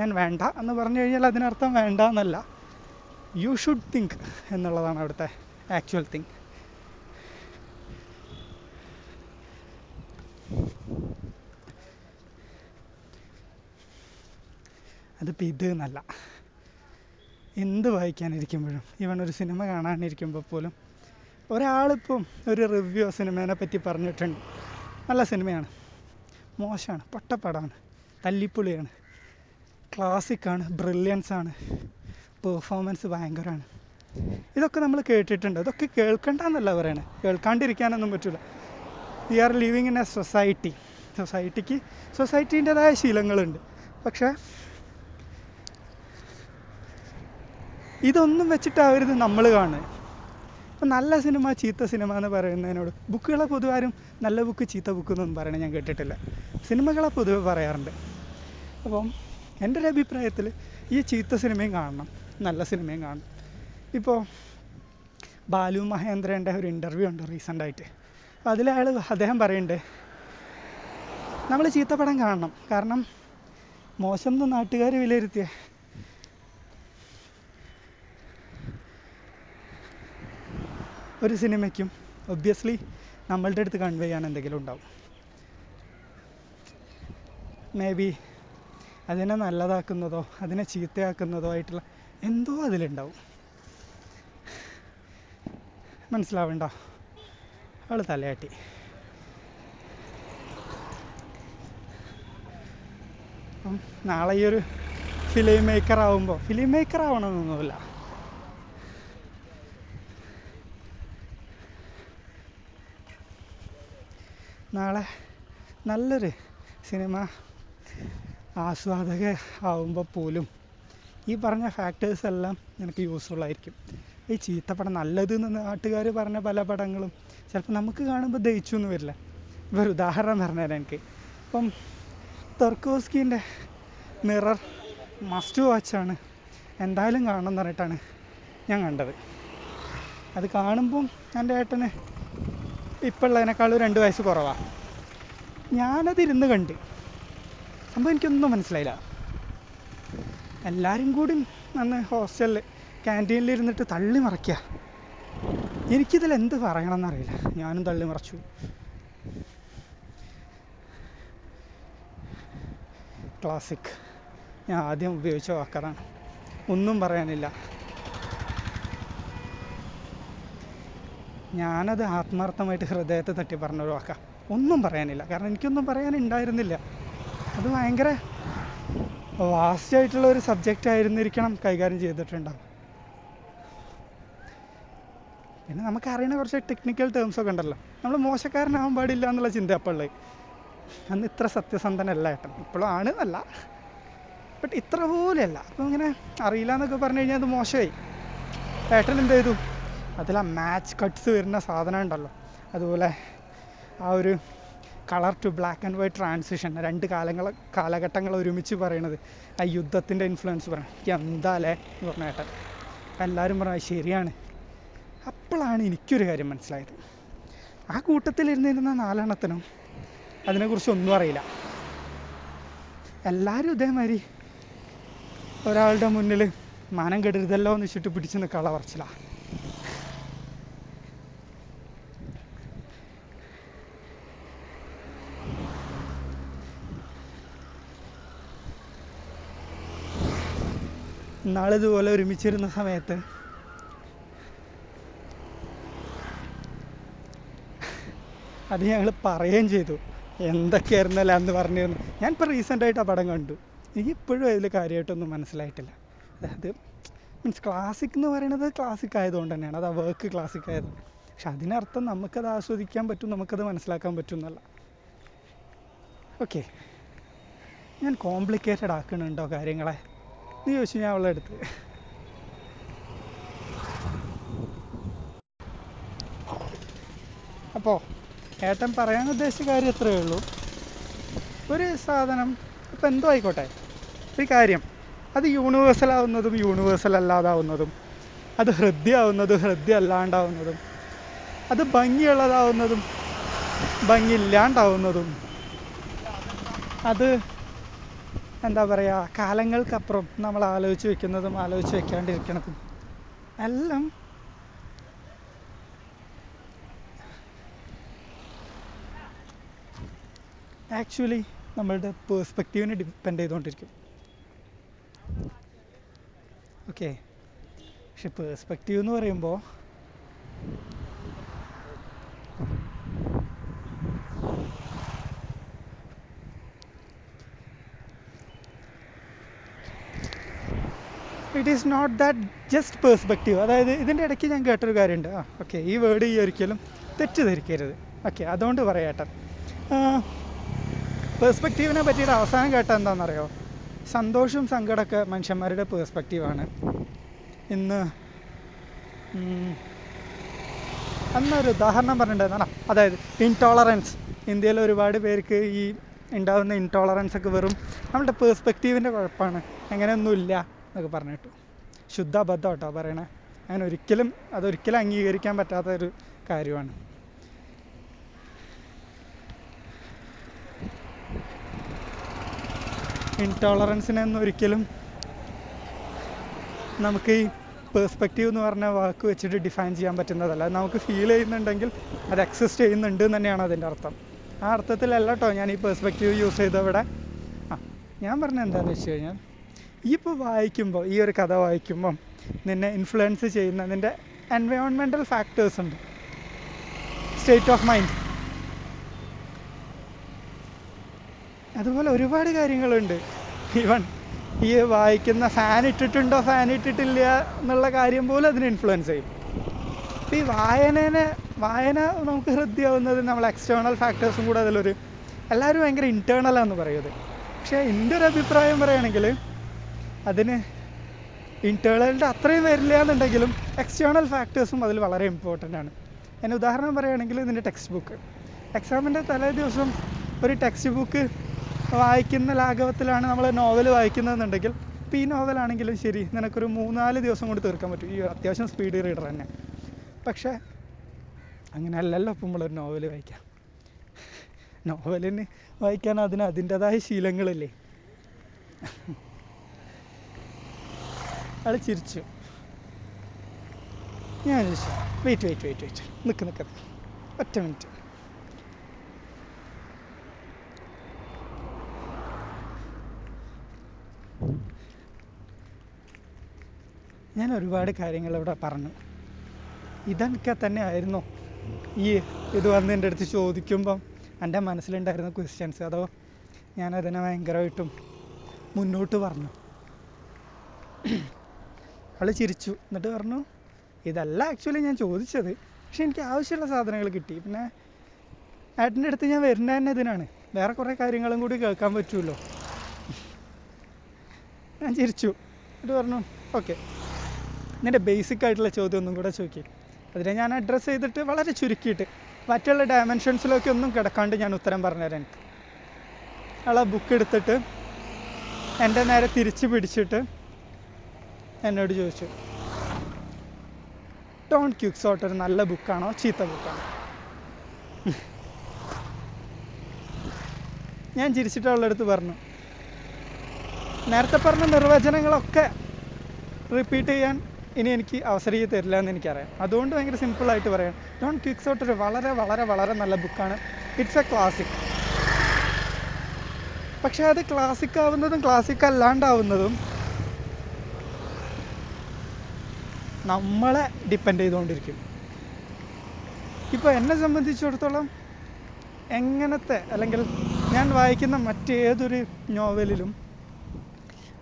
ഞാൻ വേണ്ട എന്ന് പറഞ്ഞു കഴിഞ്ഞാൽ അതിനർത്ഥം വേണ്ട എന്നല്ല യു ഷുഡ് തിങ്ക് എന്നുള്ളതാണ് അവിടുത്തെ ആക്ച്വൽ തിങ്ക് അതിപ്പോൾ ഇത് എന്നല്ല. എന്ത് വായിക്കാനിരിക്കുമ്പോഴും ഇവൻ ഒരു സിനിമ കാണാനിരിക്കുമ്പോൾ പോലും ഒരാളിപ്പം ഒരു റിവ്യൂ സിനിമേനെ പറ്റി പറഞ്ഞിട്ടുണ്ട്. നല്ല സിനിമയാണ്. മോശമാണ്. പൊട്ടപ്പടമാണ് തല്ലിപ്പൊളിയാണ്. ക്ലാസിക്കാണ് ബ്രില്യൻസാണ് പെർഫോമൻസ് ഭയങ്കരമാണ് ഇതൊക്കെ നമ്മൾ കേട്ടിട്ടുണ്ട്. ഇതൊക്കെ കേൾക്കണ്ടെന്നല്ല പറയണേ. കേൾക്കാണ്ടിരിക്കാനൊന്നും പറ്റില്ല we are living in a society സൊസൈറ്റിക്ക് സൊസൈറ്റീന്റെതായ ശീലങ്ങളുണ്ട്. പക്ഷേ ഇതൊന്നും വെച്ചിട്ടാവരുത് നമ്മൾ കാണുക. ഇപ്പം നല്ല സിനിമ ചീത്ത സിനിമ എന്ന് പറയുന്നതിനോട് ബുക്കുകളെ പൊതുവെ ആരും നല്ല ബുക്ക് ചീത്ത ബുക്ക് എന്നൊന്നും പറയണത് ഞാൻ കേട്ടിട്ടില്ല. സിനിമകളെ പൊതുവെ പറയാറുണ്ട്. അപ്പം എന്റെ ഒരു അഭിപ്രായത്തിൽ ഈ ചീത്ത സിനിമയും കാണണം നല്ല സിനിമയും കാണണം. ഇപ്പോൾ ബാലു മഹേന്ദ്രന്റെ ഒരു ഇന്റർവ്യൂ ഉണ്ട് റീസെന്റായിട്ട് ആയിട്ട്. അതിൽ അയാൾ അദ്ദേഹം പറയുന്നുണ്ട് നമ്മൾ ചീത്തപ്പടം കാണണം. കാരണം മോശം നാട്ടുകാർ വിലയിരുത്തിയ. ഒരു സിനിമയ്ക്കും ഒബ്വിയസ്ലി നമ്മളുടെ അടുത്ത് കൺവേ ചെയ്യാൻ എന്തെങ്കിലും ഉണ്ടാവും. മേ ബി അതിനെ നല്ലതാക്കുന്നതോ അതിനെ ചീത്തയാക്കുന്നതോ ആയിട്ടുള്ള എന്തോ അതിലുണ്ടാവും. മനസ്സിലാവണ്ട. അവൾ തലയാട്ടി. അപ്പം നാളെ ഈ ഒരു ഫിലിം മേക്കർ ആവുമ്പോൾ ഫിലിം മേക്കർ ആവണമെന്നൊന്നുമില്ല. നാളെ നല്ലൊരു സിനിമ ആസ്വാദക ആവുമ്പോൾ പോലും ഈ പറഞ്ഞ ഫാക്ടേഴ്സ് എല്ലാം നിനക്ക് യൂസ്ഫുൾ ആയിരിക്കും. ഈ ചീത്തപ്പടം നല്ലത് എന്ന് നാട്ടുകാർ പറഞ്ഞ പല പടങ്ങളും ചിലപ്പോൾ നമുക്ക് കാണുമ്പോൾ ദഹിച്ചു എന്ന് വരില്ല. ഇപ്പോൾ ഒരു ഉദാഹരണം പറഞ്ഞുതരാം എനിക്ക്. ഇപ്പം തെർക്കോസ്കിന്റെ മിറർ മസ്റ്റ് വാച്ചാണ് എന്തായാലും കാണണം എന്ന് പറഞ്ഞിട്ടാണ് ഞാൻ കണ്ടത്. അത് കാണുമ്പം എന്റെ ഏട്ടന് ഇപ്പം ഉള്ളതിനേക്കാളും രണ്ട് വയസ്സ് കുറവാണ് ഞാനതിരുന്ന് കണ്ട്. സംഭവം എനിക്കൊന്നും മനസ്സിലായില്ല. എല്ലാവരും കൂടി അന്ന് ഹോസ്റ്റലിൽ ക്യാന്റീനിൽ ഇരുന്നിട്ട് തള്ളി മറിക്കുക എനിക്കിതിൽ എന്ത് പറയണമെന്നറിയില്ല. ഞാനും തള്ളി മറച്ചു. ക്ലാസിക് ഞാൻ ആദ്യം ഉപയോഗിച്ച വാക്കറാണ്. ഒന്നും പറയാനില്ല. ഞാനത് ആത്മാർത്ഥമായിട്ട് ഹൃദയത്തെ തട്ടി പറഞ്ഞൊരു വാക്കാണ് ഒന്നും പറയാനില്ല. കാരണം എനിക്കൊന്നും പറയാനുണ്ടായിരുന്നില്ല. അത് ഭയങ്കര വാസ്റ്റായിട്ടുള്ള ഒരു സബ്ജക്റ്റ് ആയിരുന്നിരിക്കണം കൈകാര്യം ചെയ്തിട്ടുണ്ടാവും പിന്നെ നമുക്ക് അറിയുന്ന കുറച്ച് ടെക്നിക്കൽ ടേംസ് ഒക്കെ ഉണ്ടല്ലോ. നമ്മൾ മോശക്കാരനാവാൻ പാടില്ല എന്നുള്ള ചിന്ത അപ്പോൾ ഉള്ളത്. അന്ന് ഇത്ര സത്യസന്ധനല്ല ഏട്ടൻ. ഇപ്പോഴും ആണ് എന്നല്ല. ബട്ട് ഇത്ര പോലെയല്ല. അപ്പം ഇങ്ങനെ അറിയില്ല എന്നൊക്കെ പറഞ്ഞു കഴിഞ്ഞാൽ അത് മോശമായി. ഏട്ടൻ എന്ത് ചെയ്തു? അതിൽ ആ മാച്ച് കട്ട്സ് വരുന്ന സാധനം ഉണ്ടല്ലോ. അതുപോലെ ആ ഒരു colour to black and white transition രണ്ട് കാലങ്ങൾ കാലഘട്ടങ്ങൾ ഒരുമിച്ച് പറയണത്. ആ യുദ്ധത്തിന്റെ ഇൻഫ്ലുവൻസ് പറയണം എന്താ അല്ലേ? എന്ന് പറഞ്ഞ ഏട്ടൻ. എല്ലാവരും പറഞ്ഞു ശരിയാണ്. അപ്പോഴാണ് എനിക്കൊരു കാര്യം മനസ്സിലായത്. ആ കൂട്ടത്തിൽ കൂട്ടത്തിലിരുന്നിരുന്ന നാലെണ്ണത്തിനും അതിനെക്കുറിച്ച് ഒന്നും അറിയില്ല. എല്ലാവരും ഇതേമാതിരി ഒരാളുടെ മുന്നിൽ മാനം കെടരുതല്ലോ എന്ന് വെച്ചിട്ട് പിടിച്ച് നിൽക്കാനുള്ള പറച്ചിലാ. നാളിതുപോലെ ഒരുമിച്ചിരുന്ന സമയത്ത് അത് ഞങ്ങൾ പറയുകയും ചെയ്തു. എന്തൊക്കെയായിരുന്നല്ലോ അന്ന് പറഞ്ഞിരുന്നു? ഞാനിപ്പോൾ റീസെന്റായിട്ട് ആ പടം കണ്ടു. എനിക്ക് ഇപ്പോഴും അതിൽ കാര്യമായിട്ടൊന്നും മനസ്സിലായിട്ടില്ല. അതായത് മീൻസ് ക്ലാസിക് എന്ന് പറയുന്നത് ക്ലാസിക് ആയതുകൊണ്ട് തന്നെയാണ്. അത് ആ വർക്ക് ക്ലാസിക് ആയത് പക്ഷെ അതിനർത്ഥം നമുക്കത് ആസ്വദിക്കാൻ പറ്റും നമുക്കത് മനസ്സിലാക്കാൻ പറ്റും എന്നല്ല. ഓക്കെ ഞാൻ കോംപ്ലിക്കേറ്റഡ് ആക്കണുണ്ടോ കാര്യങ്ങളെ? എന്ന് ചോദിച്ചു ഞാൻ അവളുടെ അടുത്ത് അപ്പോൾ ഏട്ടൻ പറയാൻ ഉദ്ദേശിച്ച കാര്യം ഇത്രയേ ഉള്ളൂ. ഒരു സാധനം ഇപ്പം എന്തോ ആയിക്കോട്ടെ. ഒരു കാര്യം. അത് യൂണിവേഴ്സൽ ആവുന്നതും യൂണിവേഴ്സൽ അല്ലാതാവുന്നതും അത് ഹൃദ്യമാവുന്നതും ഹൃദ്യ അല്ലാണ്ടാവുന്നതും അത് ഭംഗിയുള്ളതാവുന്നതും ഭംഗി ഇല്ലാണ്ടാവുന്നതും അത് എന്താ പറയുക കാലങ്ങൾക്കപ്പുറം നമ്മൾ ആലോചിച്ച് വെക്കുന്നതും ആലോചിച്ച് വെക്കാണ്ടിരിക്കണതും എല്ലാം ആക്ച്വലി നമ്മളുടെ പേഴ്സ്പെക്റ്റീവിനെ ഡിപ്പെൻഡ് ചെയ്തുകൊണ്ടിരിക്കും. ഓക്കെ പക്ഷെ പേഴ്സ്പെക്റ്റീവ് എന്ന് പറയുമ്പോൾ it is not that just perspective അതായത് ഇതിന്റെ ഇടയ്ക്ക് ഞാൻ കേട്ടൊരു കാര്യമുണ്ട്. ആ ഓക്കെ ഈ വേർഡ് ഈ ഒരിക്കലും തെറ്റിദ്ധരിക്കരുത്. ഓക്കെ അതുകൊണ്ട് പറയാട്ടെ. പേഴ്സ്പെക്റ്റീവിനെ പറ്റിയിട്ട് അവസാനം കേട്ട എന്താണെന്നറിയോ? സന്തോഷവും സങ്കടമൊക്കെ മനുഷ്യന്മാരുടെ പേഴ്സ്പെക്റ്റീവാണ് ഇന്ന് അന്നൊരു ഉദാഹരണം പറഞ്ഞിട്ടുണ്ടായിരുന്നു. അതായത് ഇൻടോളറൻസ് ഇന്ത്യയിൽ ഒരുപാട് പേർക്ക് ഈ ഉണ്ടാകുന്ന ഇൻടോളറൻസ് ഒക്കെ വെറും നമ്മുടെ പേഴ്സ്പെക്റ്റീവിന്റെ കുഴപ്പമാണ്. അങ്ങനെയൊന്നുമില്ല എന്നൊക്കെ പറഞ്ഞിട്ടു. ശുദ്ധ അബദ്ധം കേട്ടോ പറയണേ. അങ്ങനെ ഒരിക്കലും അതൊരിക്കലും അംഗീകരിക്കാൻ പറ്റാത്ത ഒരു കാര്യമാണ്. ഇൻടോളറൻസിനൊന്നും ഒരിക്കലും നമുക്ക് ഈ പേഴ്സ്പെക്റ്റീവ് എന്ന് പറഞ്ഞ വാക്ക് വെച്ചിട്ട് ഡിഫൈൻ ചെയ്യാൻ പറ്റുന്നതല്ല. അത് നമുക്ക് ഫീൽ ചെയ്യുന്നുണ്ടെങ്കിൽ അത് എക്സിസ്റ്റ് ചെയ്യുന്നുണ്ട് എന്ന് തന്നെയാണ് അതിന്റെ അർത്ഥം. ആ അർത്ഥത്തിലല്ല കേട്ടോ ഞാൻ ഈ പേഴ്സ്പെക്റ്റീവ് യൂസ് ചെയ്തവിടെ. ആ ഞാൻ പറഞ്ഞത് എന്താണെന്ന് വെച്ച് കഴിഞ്ഞാൽ ഈ ഇപ്പോൾ വായിക്കുമ്പോൾ ഈ ഒരു കഥ വായിക്കുമ്പം നിന്നെ ഇൻഫ്ലുവൻസ് ചെയ്യുന്ന നിന്റെ എൻവയോൺമെന്റൽ ഫാക്ടേഴ്സ് ഉണ്ട്. സ്റ്റേറ്റ് ഓഫ് മൈൻഡ് അതുപോലെ ഒരുപാട് കാര്യങ്ങളുണ്ട്. ഈവൻ ഈ വായിക്കുന്ന ഫാൻ ഇട്ടിട്ടുണ്ടോ ഫാൻ ഇട്ടിട്ടില്ല എന്നുള്ള കാര്യം പോലും അതിന് ഇൻഫ്ലുവൻസ് ചെയ്യും. അപ്പം ഈ വായനേനെ വായന നമുക്ക് ഹൃദ്യമാവുന്നത് നമ്മൾ എക്സ്റ്റേണൽ ഫാക്ടേഴ്സും കൂടെ അതിലൊരു എല്ലാവരും ഭയങ്കര ഇന്റേർണലാന്ന് പറയുന്നത് പക്ഷേ എന്റെ ഒരു അഭിപ്രായം പറയുകയാണെങ്കിൽ അതിന് ഇന്റേർണലിന്റെ അത്രയും വരില്ല എന്നുണ്ടെങ്കിലും എക്സ്റ്റേണൽ ഫാക്ടേഴ്സും അതിൽ വളരെ ഇമ്പോർട്ടന്റ് ആണ്. അതിന് ഉദാഹരണം പറയുകയാണെങ്കിൽ ഇതിന്റെ ടെക്സ്റ്റ് ബുക്ക് എക്സാമിന്റെ തലേ ദിവസം ഒരു ടെക്സ്റ്റ് ബുക്ക് വായിക്കുന്ന ലാഘവത്തിലാണ് നമ്മൾ നോവൽ വായിക്കുന്നതെന്നുണ്ടെങ്കിൽ ഇപ്പോൾ ഈ നോവലാണെങ്കിലും ശരി നിനക്കൊരു മൂന്നാൽ ദിവസം കൊണ്ട് തീർക്കാൻ പറ്റും. ഈ അത്യാവശ്യം സ്പീഡ് റീഡർ തന്നെ. പക്ഷേ അങ്ങനെ അല്ലല്ലോ ഇപ്പം നമ്മളൊരു നോവൽ വായിക്കാം. നോവലിന് വായിക്കാൻ അതിന് അതിന്റെതായ ശീലങ്ങളില്ലേ? അയാൾ ചിരിച്ചു. ഞാൻ വെയിറ്റ് വെയിറ്റ് വെയിറ്റ് വെയിറ്റ് നിൽക്ക് നിൽക്ക് ഒറ്റ മിനിറ്റ് ഞാൻ ഒരുപാട് കാര്യങ്ങൾ ഇവിടെ പറഞ്ഞു. ഇതൊക്കെ തന്നെ ആയിരുന്നു ഈ ഇത് വന്ന് എന്റെ അടുത്ത് ചോദിക്കുമ്പം എന്റെ മനസ്സിലുണ്ടായിരുന്ന ക്വസ്റ്റ്യൻസ് അതോ ഞാനതിനെ ഭയങ്കരമായിട്ടും മുന്നോട്ട് പറഞ്ഞു. അവൾ ചിരിച്ചു. എന്നിട്ട് പറഞ്ഞു ഇതല്ല ആക്ച്വലി ഞാൻ ചോദിച്ചത്. പക്ഷെ എനിക്ക് ആവശ്യമുള്ള സാധനങ്ങൾ കിട്ടി. പിന്നെ ഏട്ടന്റെ അടുത്ത് ഞാൻ വരുന്നത് തന്നെ ഇതിനാണ്. വേറെ കുറേ കാര്യങ്ങളും കൂടി കേൾക്കാൻ പറ്റുമല്ലോ. ഞാൻ ചിരിച്ചു. എന്നിട്ട് പറഞ്ഞു ഓക്കെ. നിന്റെ ബേസിക് ആയിട്ടുള്ള ചോദ്യം ഒന്നും കൂടെ ചോദിക്കും. അതിനെ ഞാൻ അഡ്രസ്സ് ചെയ്തിട്ട് വളരെ ചുരുക്കിയിട്ട് മറ്റുള്ള ഡയമെൻഷൻസിലൊക്കെ ഒന്നും കിടക്കാണ്ട് ഞാൻ ഉത്തരം പറഞ്ഞുതരാം എനിക്ക്. അയാൾ ബുക്ക് എടുത്തിട്ട് എന്റെ നേരെ തിരിച്ച് പിടിച്ചിട്ട് എന്നോട് ചോദിച്ചു ഡോൺ ഓട്ട് ഒരു നല്ല ബുക്കാണോ ചീത്ത ബുക്കാണോ ഞാൻ ചിരിച്ചിട്ട് അവളുടെ അടുത്ത് പറഞ്ഞു നേരത്തെ പറഞ്ഞ നിർവചനങ്ങളൊക്കെ റിപ്പീറ്റ് ചെയ്യാൻ ഇനി എനിക്ക് അവസരം തരില്ല എന്ന് എനിക്കറിയാം. അതുകൊണ്ട് ഭയങ്കര സിമ്പിളായിട്ട് പറയാം. ഡോൺ ക്വിക്സോട്ട് ഒരു വളരെ വളരെ വളരെ നല്ല ബുക്കാണ് ഇറ്റ്സ് എ ക്ലാസിക് പക്ഷെ അത് ക്ലാസിക് ആവുന്നതും ക്ലാസിക് അല്ലാണ്ടാവുന്നതും നമ്മളെ ഡിപ്പെൻഡ് ചെയ്തുകൊണ്ടിരിക്കും. ഇപ്പോൾ എന്നെ സംബന്ധിച്ചിടത്തോളം എങ്ങനത്തെ അല്ലെങ്കിൽ ഞാൻ വായിക്കുന്ന മറ്റേതൊരു നോവലിലും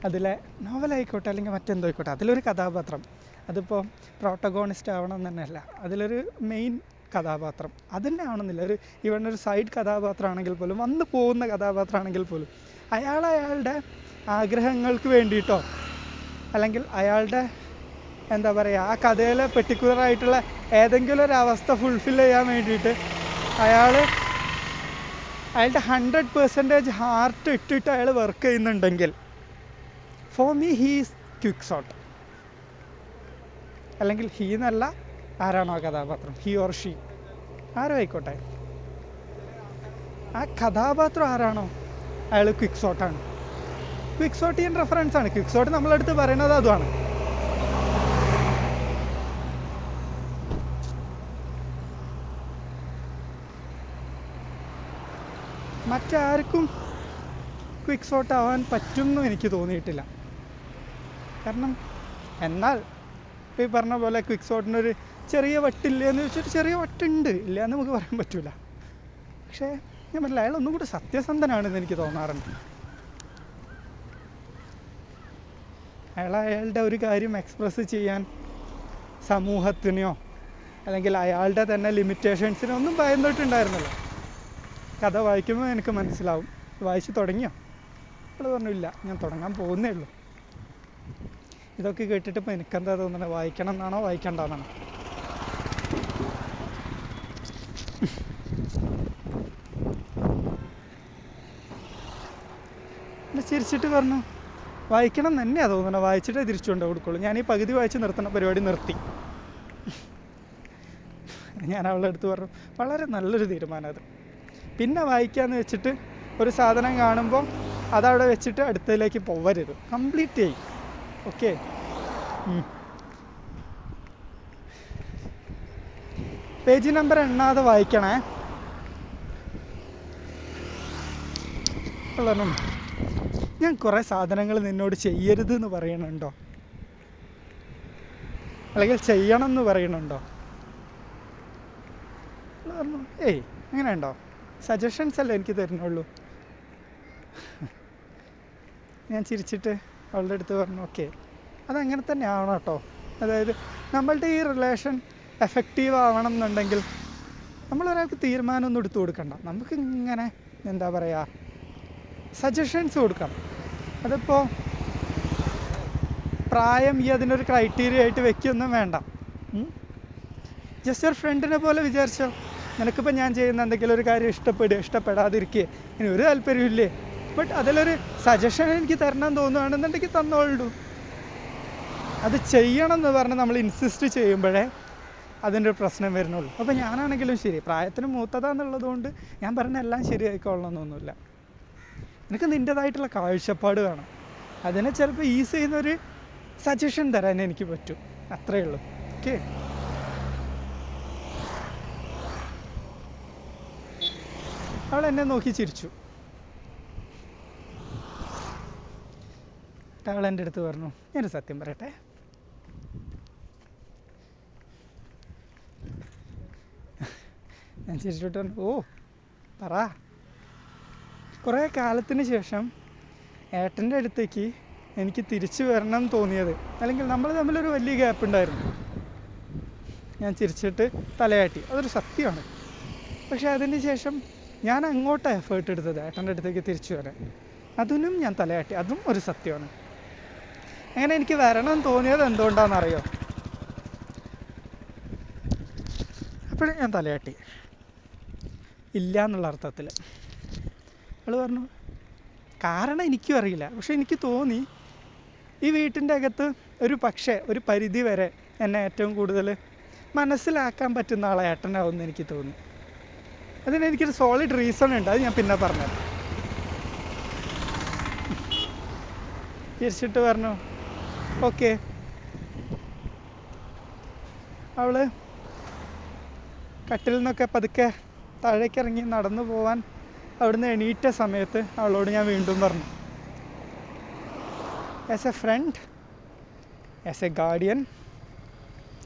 അതിലെ നോവലായിക്കോട്ടെ അല്ലെങ്കിൽ മറ്റെന്തോ ആയിക്കോട്ടെ അതിലൊരു കഥാപാത്രം അതിപ്പോൾ പ്രോട്ടഗോണിസ്റ്റ് ആവണം എന്ന് തന്നെയല്ല അതിലൊരു മെയിൻ കഥാപാത്രം. അതന്നെ ആവണമെന്നില്ല ഒരു ഇവൺ ഒരു സൈഡ് കഥാപാത്രമാണെങ്കിൽ പോലും വന്നു പോകുന്ന കഥാപാത്രമാണെങ്കിൽ പോലും അയാൾ അയാളുടെ ആഗ്രഹങ്ങൾക്ക് വേണ്ടിയിട്ടോ അല്ലെങ്കിൽ അയാളുടെ എന്താ പറയുക ആ കഥയിലെ പെർട്ടിക്കുലർ ആയിട്ടുള്ള ഏതെങ്കിലും ഒരു അവസ്ഥ ഫുൾഫിൽ ചെയ്യാൻ വേണ്ടിയിട്ട് അയാൾ അയാളുടെ ഹൺഡ്രഡ് പെർസെന്റേജ് ഹാർട്ട് ഇട്ടിട്ട് അയാൾ വർക്ക് ചെയ്യുന്നുണ്ടെങ്കിൽ for me he's Quixote അല്ലെങ്കിൽ ഹീ എന്നല്ല ആരാണോ കഥാപാത്രം ഹി ഓർ ഷീ ആരോ ആയിക്കോട്ടെ ആ കഥാപാത്രം ആരാണോ? അയാൾ ക്വിക്ക് സോട്ടാണ് ക്വിക്ക് സോട്ടിയൻ റെഫറൻസ് ആണ്. ക്വിക്ക് സോട്ട് നമ്മളടുത്ത് പറയുന്നത് അതുമാണ്. മറ്റാർക്കും ക്വിക്ക് സോട്ട് ആവാൻ പറ്റുമെന്നും എനിക്ക് തോന്നിയിട്ടില്ല. കാരണം എന്നാൽ ഇപ്പോൾ ഈ പറഞ്ഞ പോലെ ക്വിക്ക് സോട്ടിനൊരു ചെറിയ വട്ടില്ല എന്ന് വെച്ചിട്ട് ചെറിയ വട്ടുണ്ട്. ഇല്ല എന്ന് നമുക്ക് പറയാൻ പറ്റില്ല പക്ഷേ ഞാൻ പറഞ്ഞില്ല അയാൾ ഒന്നും കൂടി സത്യസന്ധനാണെന്ന് എനിക്ക് തോന്നാറുണ്ട്. അയാൾ അയാളുടെ ഒരു കാര്യം എക്സ്പ്രസ് ചെയ്യാൻ സമൂഹത്തിനെയോ അല്ലെങ്കിൽ അയാളുടെ തന്നെ ലിമിറ്റേഷൻസിനോ ഒന്നും ഭയന്നിട്ടുണ്ടായിരുന്നല്ലോ. കഥ വായിക്കുമ്പോൾ എനിക്ക് മനസ്സിലാവും. വായിച്ച് തുടങ്ങിയോ? അവൾ പറഞ്ഞു ഇല്ല ഞാൻ തുടങ്ങാൻ പോകുന്നേ ഉള്ളൂ. ഇതൊക്കെ കേട്ടിട്ട് ഇപ്പോൾ എനിക്കെന്താ തോന്നുന്നത് വായിക്കണം എന്നാണോ? വായിക്കണ്ട എന്നാണോ? ചിരിച്ചിട്ട് പറഞ്ഞു വായിക്കണം എന്ന് തന്നെയാണ് തോന്നുന്നത് വായിച്ചിട്ടേ തിരിച്ചു കൊണ്ട് കൊടുക്കുള്ളൂ. ഞാൻ ഈ പകുതി വായിച്ച് നിർത്തുന്ന പരിപാടി നിർത്തി. ഞാൻ അവളുടെ അടുത്ത് പറഞ്ഞു വളരെ നല്ലൊരു തീരുമാനം അത്. പിന്നെ വായിക്കാന്ന് വെച്ചിട്ട് ഒരു സാധനം കാണുമ്പോൾ അതവിടെ വെച്ചിട്ട് അടുത്തതിലേക്ക് പോവരുത്. കംപ്ലീറ്റ് ചെയ്യും. ഓക്കെ പേജ് നമ്പർ എണ്ണാതെ വായിക്കണേ. പറഞ്ഞു ഞാൻ കുറേ സാധനങ്ങൾ നിന്നോട് ചെയ്യരുത് എന്ന് പറയണുണ്ടോ? അല്ലെങ്കിൽ ചെയ്യണം എന്ന് പറയണുണ്ടോ ഏയ് അങ്ങനെ ഉണ്ടോ സജഷൻസ് അല്ലേ എനിക്ക് തരുന്നുള്ളൂ. ഞാൻ ചിരിച്ചിട്ട് അവളുടെ അടുത്ത് പറഞ്ഞു ഓക്കെ അതങ്ങനെ തന്നെ ആവണം കേട്ടോ. അതായത് നമ്മളുടെ ഈ റിലേഷൻ എഫക്റ്റീവ് ആവണം എന്നുണ്ടെങ്കിൽ നമ്മൾ ഒരാൾക്ക് തീരുമാനമൊന്നും എടുത്തു കൊടുക്കണ്ട. നമുക്ക് ഇങ്ങനെ എന്താ പറയുക സജഷൻസ് കൊടുക്കാം അതിപ്പോൾ പ്രായം ഈ അതിനൊരു ക്രൈറ്റീരിയ ആയിട്ട് വെക്കൊന്നും വേണ്ട. ജസ്റ്റ് ഒരു ഫ്രണ്ടിനെ പോലെ വിചാരിച്ചോ. നിനക്കിപ്പോൾ ഞാൻ ചെയ്യുന്ന എന്തെങ്കിലും ഒരു കാര്യം ഇഷ്ടപ്പെടുക ഇഷ്ടപ്പെടാതിരിക്കുക ഇനി ഒരു താല്പര്യമില്ലേ ബട്ട് അതിലൊരു സജഷൻ എനിക്ക് തരണം തോന്നുകയാണെന്നുണ്ടെങ്കിൽ തന്നോളൂ. അത് ചെയ്യണം എന്ന് പറഞ്ഞ് നമ്മൾ ഇൻസിസ്റ്റ് ചെയ്യുമ്പോഴേ അതിന്റെ ഒരു പ്രശ്നം വരുന്നുള്ളൂ. അപ്പോൾ ഞാനാണെങ്കിലും ശരി പ്രായത്തിന് മൂത്തതാന്നുള്ളത് കൊണ്ട് ഞാൻ പറഞ്ഞ എല്ലാം ശരിയായിക്കൊള്ളണമെന്നൊന്നുമില്ല എനിക്ക് നിന്റെതായിട്ടുള്ള കാഴ്ചപ്പാട് വേണം. അതിനെ ചിലപ്പോൾ ഈസ് ചെയ്യുന്നൊരു സജഷൻ തരാൻ എനിക്ക് പറ്റും. അത്രയേ ഉള്ളൂ. ഓക്കെ അവൾ എന്നെ നോക്കി ചിരിച്ചു. അവൾ എന്റെ അടുത്ത് പറഞ്ഞു. ഞാനൊരു സത്യം പറയട്ടെ. ഞാൻ ചിരിച്ചിട്ട് പറഞ്ഞു ഓ പറ. കുറേ കാലത്തിന് ശേഷം ഏട്ടന്റെ അടുത്തേക്ക് എനിക്ക് തിരിച്ചു വരണം തോന്നിയത്. അല്ലെങ്കിൽ നമ്മൾ തമ്മിലൊരു വലിയ ഗ്യാപ്പ് ഉണ്ടായിരുന്നു. ഞാൻ ചിരിച്ചിട്ട് തലയാട്ടി. അതൊരു സത്യമാണ്. പക്ഷേ അതിന് ശേഷം ഞാൻ അങ്ങോട്ട് എഫേർട്ട് എടുത്തത് ഏട്ടന്റെ അടുത്തേക്ക് തിരിച്ചു വരാൻ. അതിനും ഞാൻ തലയാട്ടി. അതും ഒരു സത്യമാണ്. അങ്ങനെ എനിക്ക് വരണം തോന്നിയത് എന്തുകൊണ്ടാണെന്നറിയോ? അപ്പോഴും ഞാൻ തലയാട്ടി. ഇല്ല എന്നുള്ള അർത്ഥത്തിൽ അവൾ പറഞ്ഞു കാരണം എനിക്കും അറിയില്ല. പക്ഷെ എനിക്ക് തോന്നി ഈ വീട്ടിന്റെ അകത്ത് ഒരു പക്ഷേ ഒരു പരിധി വരെ എന്നെ ഏറ്റവും കൂടുതൽ മനസ്സിലാക്കാൻ പറ്റുന്ന ആളെ ഏട്ടനാവുമെന്ന് എനിക്ക് തോന്നി. അതിന് എനിക്കൊരു സോളിഡ് റീസൺ ഉണ്ട്. അത് ഞാൻ പിന്നെ പറഞ്ഞത് തിരിച്ചിട്ട് പറഞ്ഞു ഓക്കെ. അവൾ കട്ടിൽ നിന്നൊക്കെ പതുക്കെ താഴേക്ക് ഇറങ്ങി നടന്നു പോവാൻ അവിടുന്ന് എണീറ്റ സമയത്ത് അവളോട് ഞാൻ വീണ്ടും പറഞ്ഞു. As a friend as a guardian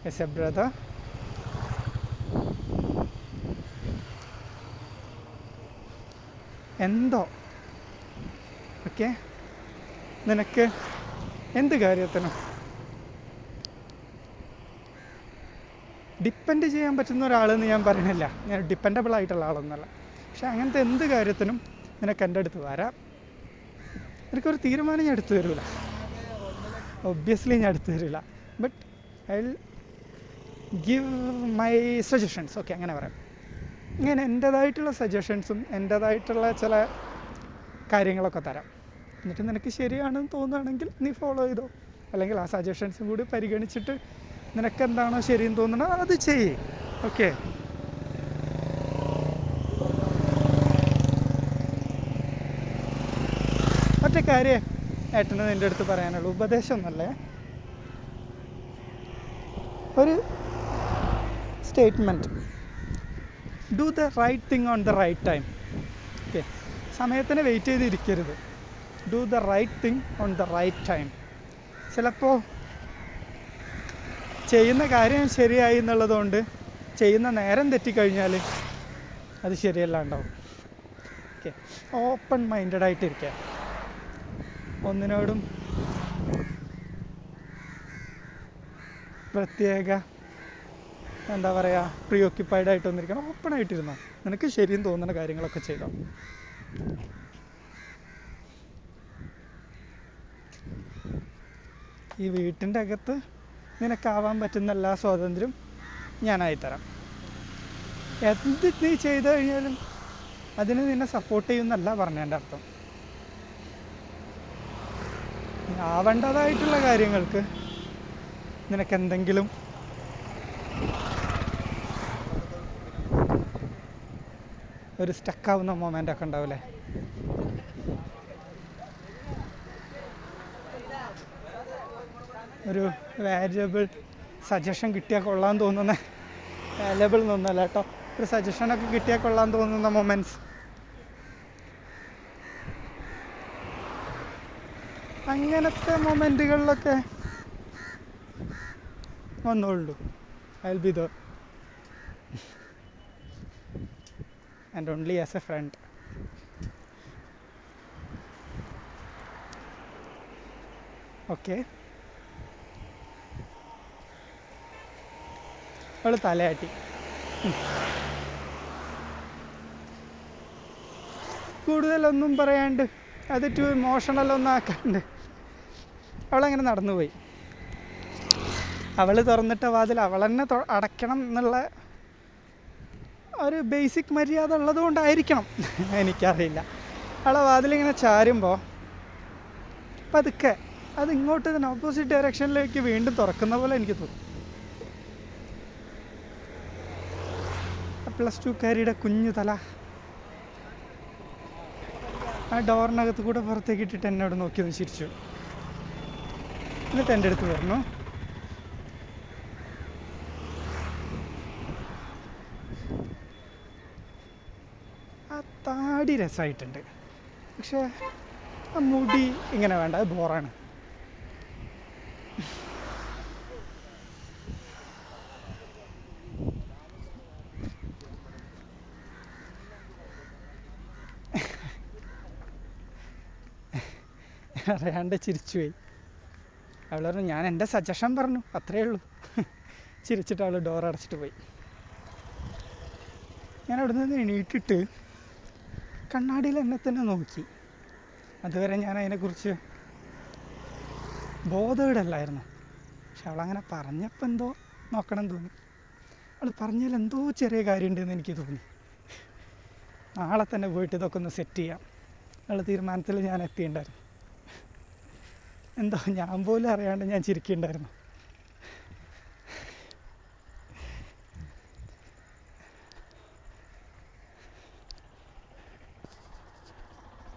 as a brother എന്തോ? ഓക്കെ നിനക്ക് എന്ത് കാര്യത്തിനും? ഡിപ്പെൻഡ് ചെയ്യാൻ പറ്റുന്ന ഒരാളെന്ന് ഞാൻ പറയണില്ല ഞാൻ ഡിപ്പെൻഡബിൾ ആയിട്ടുള്ള ആളൊന്നുമല്ല പക്ഷെ അങ്ങനത്തെ എന്ത് കാര്യത്തിനും നിനക്ക് എന്റെ അടുത്ത് വരാം. എനിക്കൊരു തീരുമാനം ഞാൻ എടുത്തു തരില്ല ഒബ്വിയസ്ലി ഞാൻ എടുത്തു തരില്ല but I give my suggestions okay അങ്ങനെ പറയാം. ഇങ്ങനെ എന്റേതായിട്ടുള്ള സജഷൻസും എന്റേതായിട്ടുള്ള ചില കാര്യങ്ങളൊക്കെ തരാം. എന്നിട്ട് നിനക്ക് ശരിയാണെന്ന് തോന്നുകയാണെങ്കിൽ നീ ഫോളോ ചെയ്തോ. അല്ലെങ്കിൽ ആ സജഷൻസും കൂടി പരിഗണിച്ചിട്ട് നിനക്ക് എന്താണോ ശരിയെന്ന് തോന്നുന്നത് അത് ചെയ്യ്. ഓക്കെ ഒറ്റ കാര്യം ഏട്ടന് നിന്റെ അടുത്ത് പറയാനുള്ളൂ. ഉപദേശമൊന്നല്ലേ ഒരു statement do the right thing on the right time okay സമയത്തിന് wait ചെയ്തിരിക്കരുത്. Do the right thing on the right time ചിലപ്പോൾ ചെയ്യുന്ന കാര്യം ശരിയായി എന്നുള്ളതുകൊണ്ട് ചെയ്യുന്ന നേരം തെറ്റിക്കഴിഞ്ഞാൽ അത് ശരിയല്ല ഉണ്ടാവും ഓക്കെ ഓപ്പൺ മൈൻഡഡ് ആയിട്ടിരിക്കുക ഒന്നിനോടും പ്രത്യേക എന്താ പറയുക പ്രീ ഓക്യുപ്പൈഡ് ആയിട്ടൊന്നിരിക്കണം. ഓപ്പൺ ആയിട്ടിരുന്നോ നിനക്ക് ശരിയെന്ന് തോന്നുന്ന കാര്യങ്ങളൊക്കെ ചെയ്തോ. ഈ വീട്ടിന്റെ അകത്ത് നിനക്കാവാൻ പറ്റുന്ന എല്ലാ സ്വാതന്ത്ര്യം ഞാനായി തരാം എന്ത് നീ ചെയ്തു കഴിഞ്ഞാലും അതിന് നിന്നെ സപ്പോർട്ട് ചെയ്യുന്നല്ല പറഞ്ഞതിന്റെ അർത്ഥം. ആവേണ്ടതായിട്ടുള്ള കാര്യങ്ങൾക്ക് നിനക്ക് എന്തെങ്കിലും ഒരു സ്റ്റക്കാവുന്ന മൊമെന്റ് ഒക്കെ ഉണ്ടാവില്ലേ ഒരു വാല്യുബിൾ സജഷൻ കിട്ടിയാൽ കൊള്ളാൻ തോന്നുന്ന. വാല്യബിൾ എന്നൊന്നല്ല കേട്ടോ. ഒരു സജഷനൊക്കെ കിട്ടിയാൽ കൊള്ളാൻ തോന്നുന്ന മൊമെന്റ്സ് അങ്ങനത്തെ മൊമെന്റുകളിലൊക്കെ വന്നോളൂ. I be the and only as a friend okay അവൾ തലയാട്ടി. കൂടുതലൊന്നും പറയാണ്ട് അത് ടു ഇമോഷണൽ ഒന്നും ആക്കാണ്ട് അവളങ്ങനെ നടന്നുപോയി. അവൾ തുറന്നിട്ട വാതിൽ അവൾ തന്നെ അടയ്ക്കണം എന്നുള്ള ഒരു ബേസിക് മര്യാദ ഉള്ളത് കൊണ്ടായിരിക്കണം എനിക്കറിയില്ല. അവളെ വാതിലിങ്ങനെ ചാരുമ്പോൾ പതുക്കെ അത് ഇങ്ങോട്ട് തന്നെ ഓപ്പോസിറ്റ് ഡയറക്ഷനിലേക്ക് വീണ്ടും തുറക്കുന്ന പോലെ എനിക്ക് തോന്നി. പ്ലസ് ടുക്കാരിയുടെ കുഞ്ഞു തല. ആ ഡോറിനകത്ത് കൂടെ പുറത്തേക്ക് ഇട്ടിട്ട് എന്നോട് നോക്കി ഒന്ന് ചിരിച്ചു. എന്നിട്ട് എന്റെ അടുത്ത് പറഞ്ഞു ആ താടി രസമായിട്ടുണ്ട് പക്ഷേ ആ മുടി ഇങ്ങനെ വേണ്ട അത് ബോറാണ് അറിയാണ്ട് ചിരിച്ചുപോയി അവൾ പറഞ്ഞു ഞാൻ എന്റെ സജഷൻ പറഞ്ഞു അത്രയേ ഉള്ളൂ. ചിരിച്ചിട്ട് അവൾ ഡോർ അടച്ചിട്ട് പോയി. ഞാൻ അവിടെ നിന്ന് എണീറ്റിട്ട് കണ്ണാടിയിൽ എന്നെ തന്നെ നോക്കി. അതുവരെ ഞാൻ അതിനെക്കുറിച്ച് ബോധവിടല്ലായിരുന്നു പക്ഷെ അവളങ്ങനെ പറഞ്ഞപ്പോൾ എന്തോ നോക്കണം തോന്നി. അവൾ പറഞ്ഞാൽ എന്തോ ചെറിയ കാര്യമുണ്ടെന്ന് എനിക്ക് തോന്നി. നാളെ തന്നെ പോയിട്ട് ഇതൊക്കെ ഒന്ന് സെറ്റ് ചെയ്യാം. എന്നുള്ള തീരുമാനത്തിൽ ഞാൻ എത്തിയിട്ടുണ്ടായിരുന്നു. എന്തോ ഞാൻ പോലും അറിയാണ്ട് ഞാൻ ചിരിക്കുന്നുണ്ടായിരുന്നു